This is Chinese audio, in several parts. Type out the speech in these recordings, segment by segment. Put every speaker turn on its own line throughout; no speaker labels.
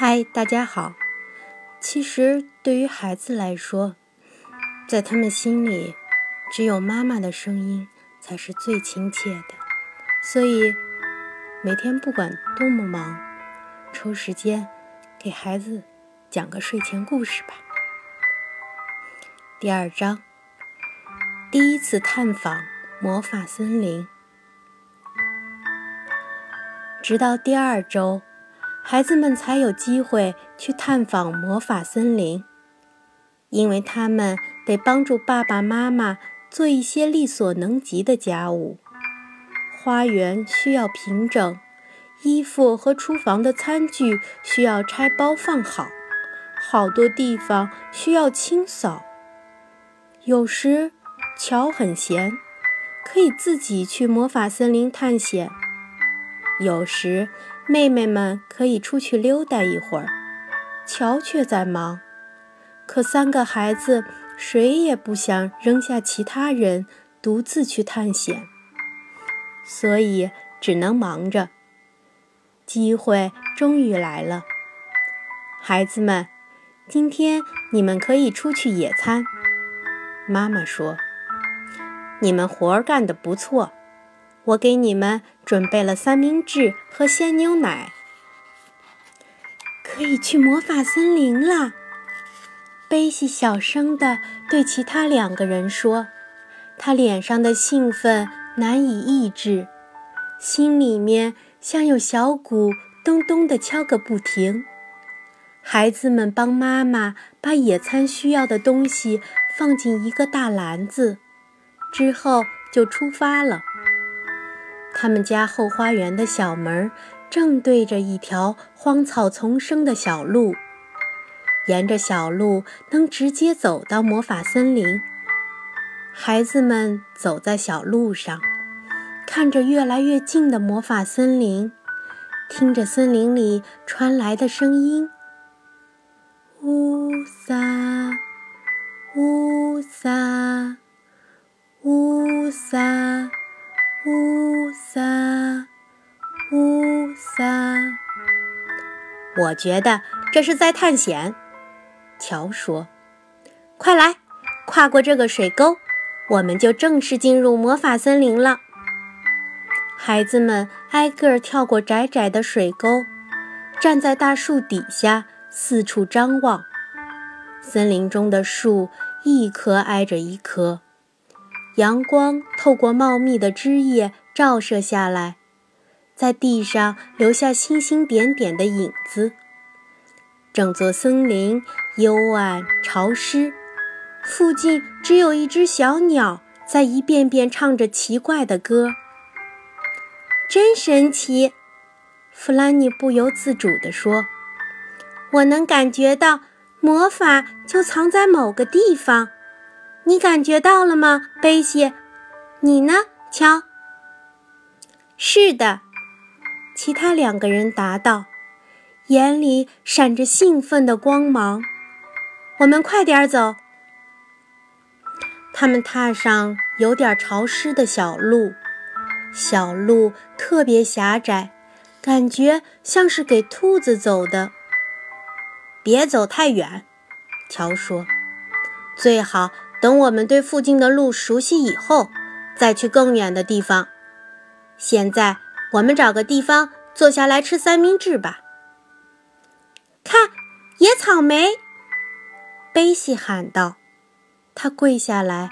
嗨，大家好。其实对于孩子来说，在他们心里，只有妈妈的声音才是最亲切的。所以，每天不管多么忙，抽时间给孩子讲个睡前故事吧。第二章，第一次探访魔法森林。直到第二周。孩子们才有机会去探访魔法森林，因为他们得帮助爸爸妈妈做一些力所能及的家务。花园需要平整，衣服和厨房的餐具需要拆包放好，好多地方需要清扫。有时，乔很闲，可以自己去魔法森林探险；有时，妹妹们可以出去溜达一会儿，乔却在忙。可三个孩子谁也不想扔下其他人独自去探险，所以只能忙着。机会终于来了，孩子们，今天你们可以出去野餐。妈妈说：“你们活儿干得不错。”我给你们准备了三明治和鲜牛奶，可以去魔法森林了。贝西小声地对其他两个人说，他脸上的兴奋难以抑制，心里面像有小鼓咚咚地敲个不停。孩子们帮妈妈把野餐需要的东西放进一个大篮子，之后就出发了。他们家后花园的小门正对着一条荒草丛生的小路，沿着小路能直接走到魔法森林。孩子们走在小路上，看着越来越近的魔法森林，听着森林里传来的声音：呜撒，呜撒，呜撒。乌撒，乌撒。我觉得这是在探险。乔说：“快来，跨过这个水沟，我们就正式进入魔法森林了。”孩子们挨个儿跳过窄窄的水沟，站在大树底下四处张望。森林中的树一棵挨着一棵。阳光透过茂密的枝叶照射下来，在地上留下星星点点的影子。整座森林幽暗潮湿，附近只有一只小鸟在一遍遍唱着奇怪的歌。真神奇！弗兰妮不由自主地说：“我能感觉到魔法就藏在某个地方。”你感觉到了吗，贝西？你呢，乔？是的，其他两个人答道，眼里闪着兴奋的光芒。我们快点走。他们踏上有点潮湿的小路，小路特别狭窄，感觉像是给兔子走的。别走太远，乔说，最好。等我们对附近的路熟悉以后，再去更远的地方。现在，我们找个地方坐下来吃三明治吧。看，野草莓！贝西喊道。他跪下来，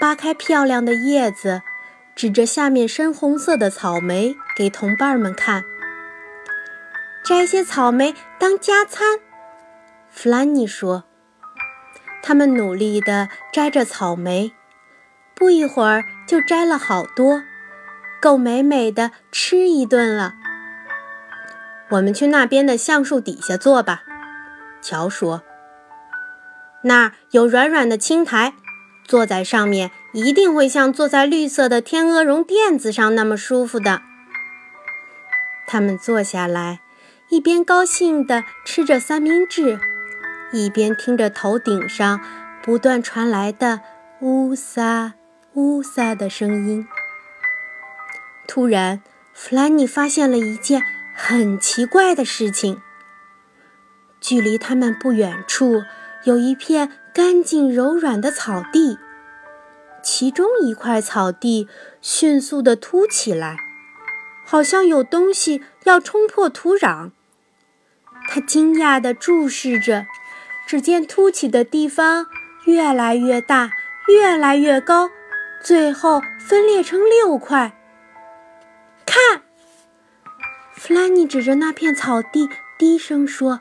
扒开漂亮的叶子，指着下面深红色的草莓给同伴们看。摘些草莓当加餐，弗兰妮说。他们努力地摘着草莓，不一会儿就摘了好多，够美美的吃一顿了。我们去那边的橡树底下坐吧，乔说。那儿有软软的青苔，坐在上面一定会像坐在绿色的天鹅绒垫子上那么舒服的。他们坐下来，一边高兴地吃着三明治。一边听着头顶上不断传来的“呜撒呜撒”的声音，突然，弗兰妮发现了一件很奇怪的事情：距离他们不远处有一片干净柔软的草地，其中一块草地迅速地凸起来，好像有东西要冲破土壤。他惊讶地注视着，只见凸起的地方越来越大，越来越高，最后分裂成六块。看，弗兰尼指着那片草地，低声说：“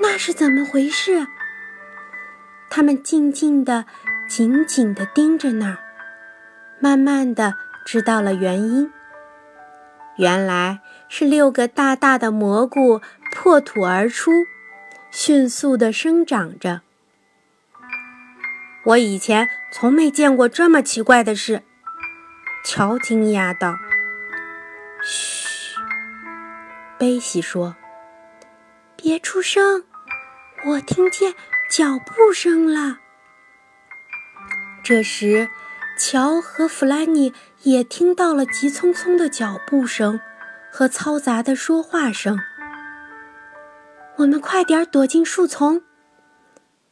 那是怎么回事？”他们静静地、紧紧地盯着那儿，慢慢地知道了原因。原来是六个大大的蘑菇破土而出，迅速地生长着。我以前从没见过这么奇怪的事，乔惊讶道。“嘘。”贝西说，“别出声，我听见脚步声了。”这时。乔和弗兰妮也听到了急匆匆的脚步声和嘈杂的说话声。我们快点躲进树丛，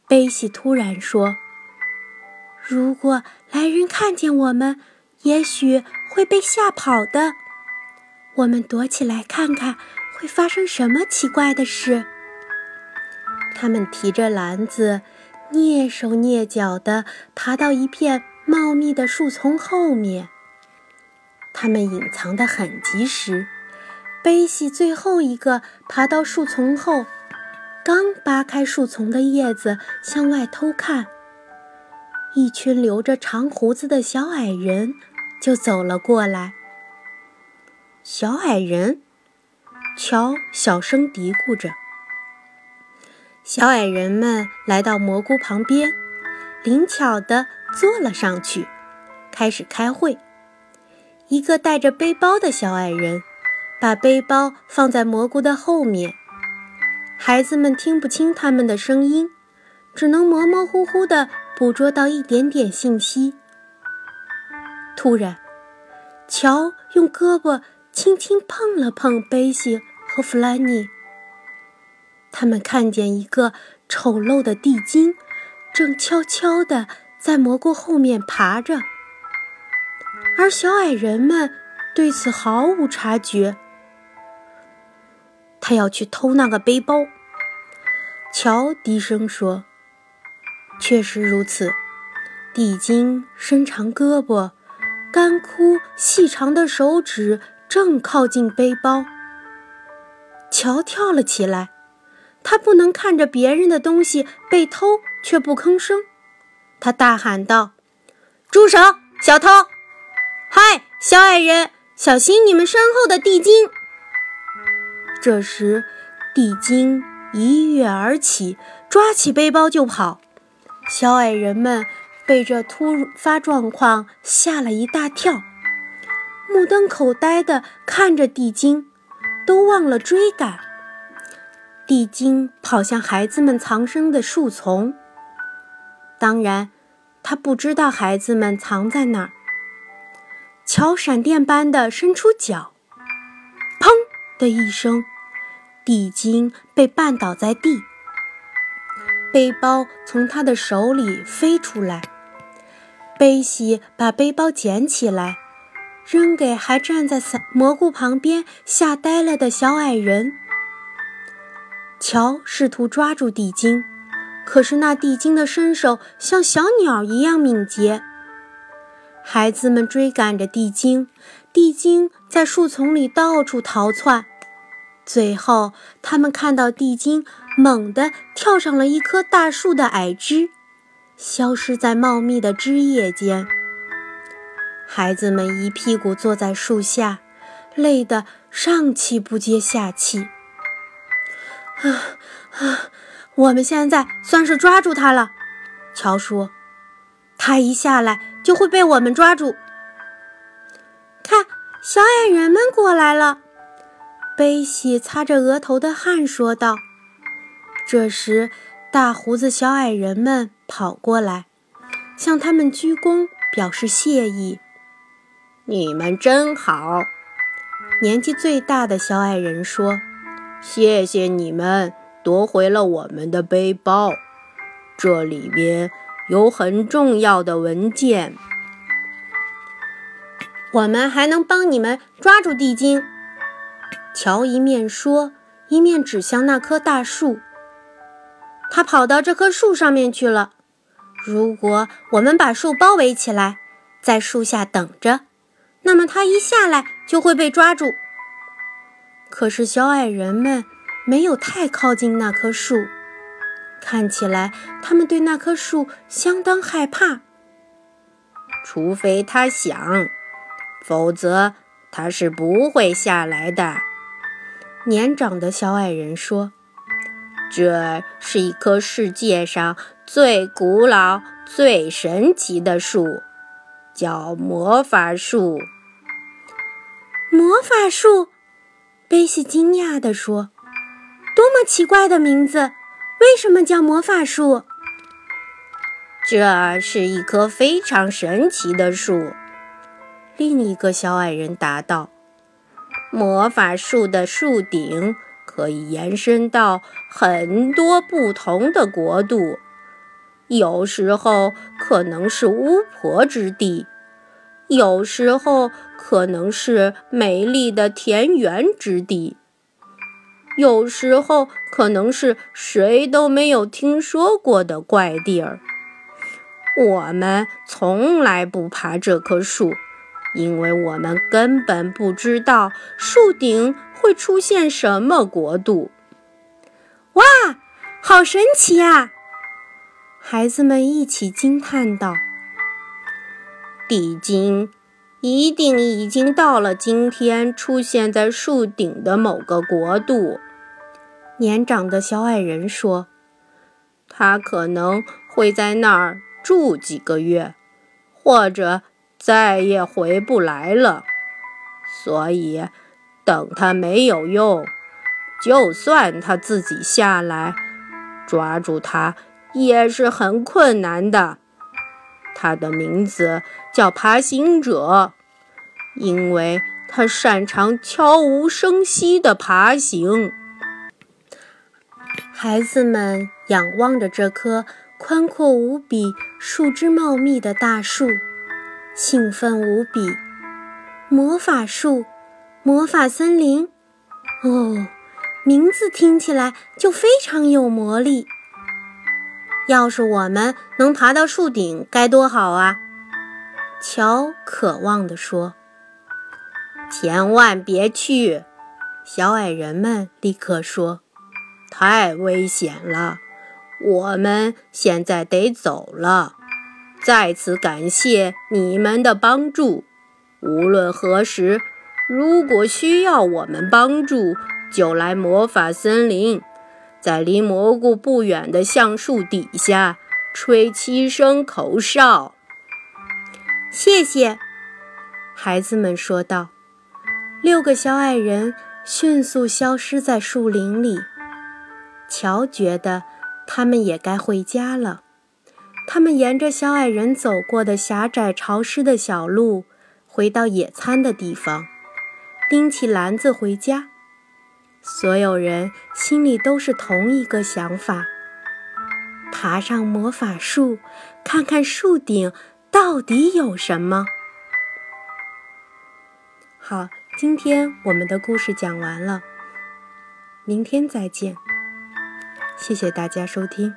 贝西突然说：“如果来人看见我们，也许会被吓跑的。我们躲起来看看会发生什么奇怪的事。”他们提着篮子，蹑手蹑脚地爬到一片。茂密的树丛后面，它们隐藏得很及时。贝西最后一个爬到树丛后，刚扒开树丛的叶子向外偷看，一群留着长胡子的小矮人就走了过来。小矮人，乔小声嘀咕着。小矮人们来到蘑菇旁边，灵巧的。坐了上去，开始开会。一个带着背包的小矮人把背包放在蘑菇的后面。孩子们听不清他们的声音，只能模模糊糊地捕捉到一点点信息。突然，乔用胳膊轻轻碰了碰贝西和弗兰妮。他们看见一个丑陋的地精，正悄悄地。在蘑菇后面爬着，而小矮人们对此毫无察觉。他要去偷那个背包，乔低声说：“确实如此。”地精伸长胳膊，干枯细长的手指正靠近背包。乔跳了起来，他不能看着别人的东西被偷却不吭声。他大喊道：“住手，小偷！嗨，小矮人，小心你们身后的地精！”这时，地精一跃而起，抓起背包就跑。小矮人们被这突发状况吓了一大跳，目瞪口呆地看着地精，都忘了追赶。地精跑向孩子们藏身的树丛。当然，他不知道孩子们藏在哪儿。乔闪电般的伸出脚，砰的一声，地精被绊倒在地，背包从他的手里飞出来。贝西把背包捡起来，扔给还站在蘑菇旁边吓呆了的小矮人。乔试图抓住地精。可是那地精的身手像小鸟一样敏捷。孩子们追赶着地精，地精在树丛里到处逃窜。最后，他们看到地精猛地跳上了一棵大树的矮枝，消失在茂密的枝叶间。孩子们一屁股坐在树下，累得上气不接下气。啊啊！我们现在算是抓住他了，乔说：“他一下来就会被我们抓住。”看，小矮人们过来了。贝西擦着额头的汗说道。这时，大胡子小矮人们跑过来，向他们鞠躬表示谢意。“你们真好。”年纪最大的小矮人说，“谢谢你们。”
夺回了我们的背包，这里边有很重要的文件。
我们还能帮你们抓住地精。乔一面说，一面指向那棵大树。他跑到这棵树上面去了。如果我们把树包围起来，在树下等着，那么他一下来就会被抓住。可是小矮人们没有太靠近那棵树，看起来他们对那棵树相当害怕。
除非他想。否则，他是不会下来的。
年长的小矮人说：“
这是一棵世界上最古老、最神奇的树，叫魔法树。”
魔法树，贝西惊讶地说：“多么奇怪的名字！为什么叫魔法树？”
这是一棵非常神奇的树。另一个小矮人答道：“魔法树的树顶可以延伸到很多不同的国度，有时候可能是巫婆之地，有时候可能是美丽的田园之地，有时候可能是谁都没有听说过的怪地儿。我们从来不爬这棵树。”因为我们根本不知道树顶会出现什么国度。
哇，好神奇呀！孩子们一起惊叹道：“
地精一定已经到了今天出现在树顶的某个国度。”
年长的小矮人说：“
他可能会在那儿住几个月，或者……”再也回不来了，所以等他没有用。就算他自己下来，抓住他也是很困难的。他的名字叫爬行者，因为他擅长悄无声息地爬行。
孩子们仰望着这棵宽阔无比、树枝茂密的大树。兴奋无比！魔法树，魔法森林，哦，名字听起来就非常有魔力。要是我们能爬到树顶，该多好啊！乔渴望地说：“
千万别去！”
小矮人们立刻说：“
太危险了，我们现在得走了。”再次感谢你们的帮助。无论何时，如果需要我们帮助，就来魔法森林，在离蘑菇不远的橡树底下吹七声口哨。
谢谢，孩子们说道。六个小矮人迅速消失在树林里。乔觉得他们也该回家了。他们沿着小矮人走过的狭窄潮湿的小路，回到野餐的地方，拎起篮子回家。所有人心里都是同一个想法：爬上魔法树，看看树顶到底有什么。好，今天我们的故事讲完了，明天再见。谢谢大家收听。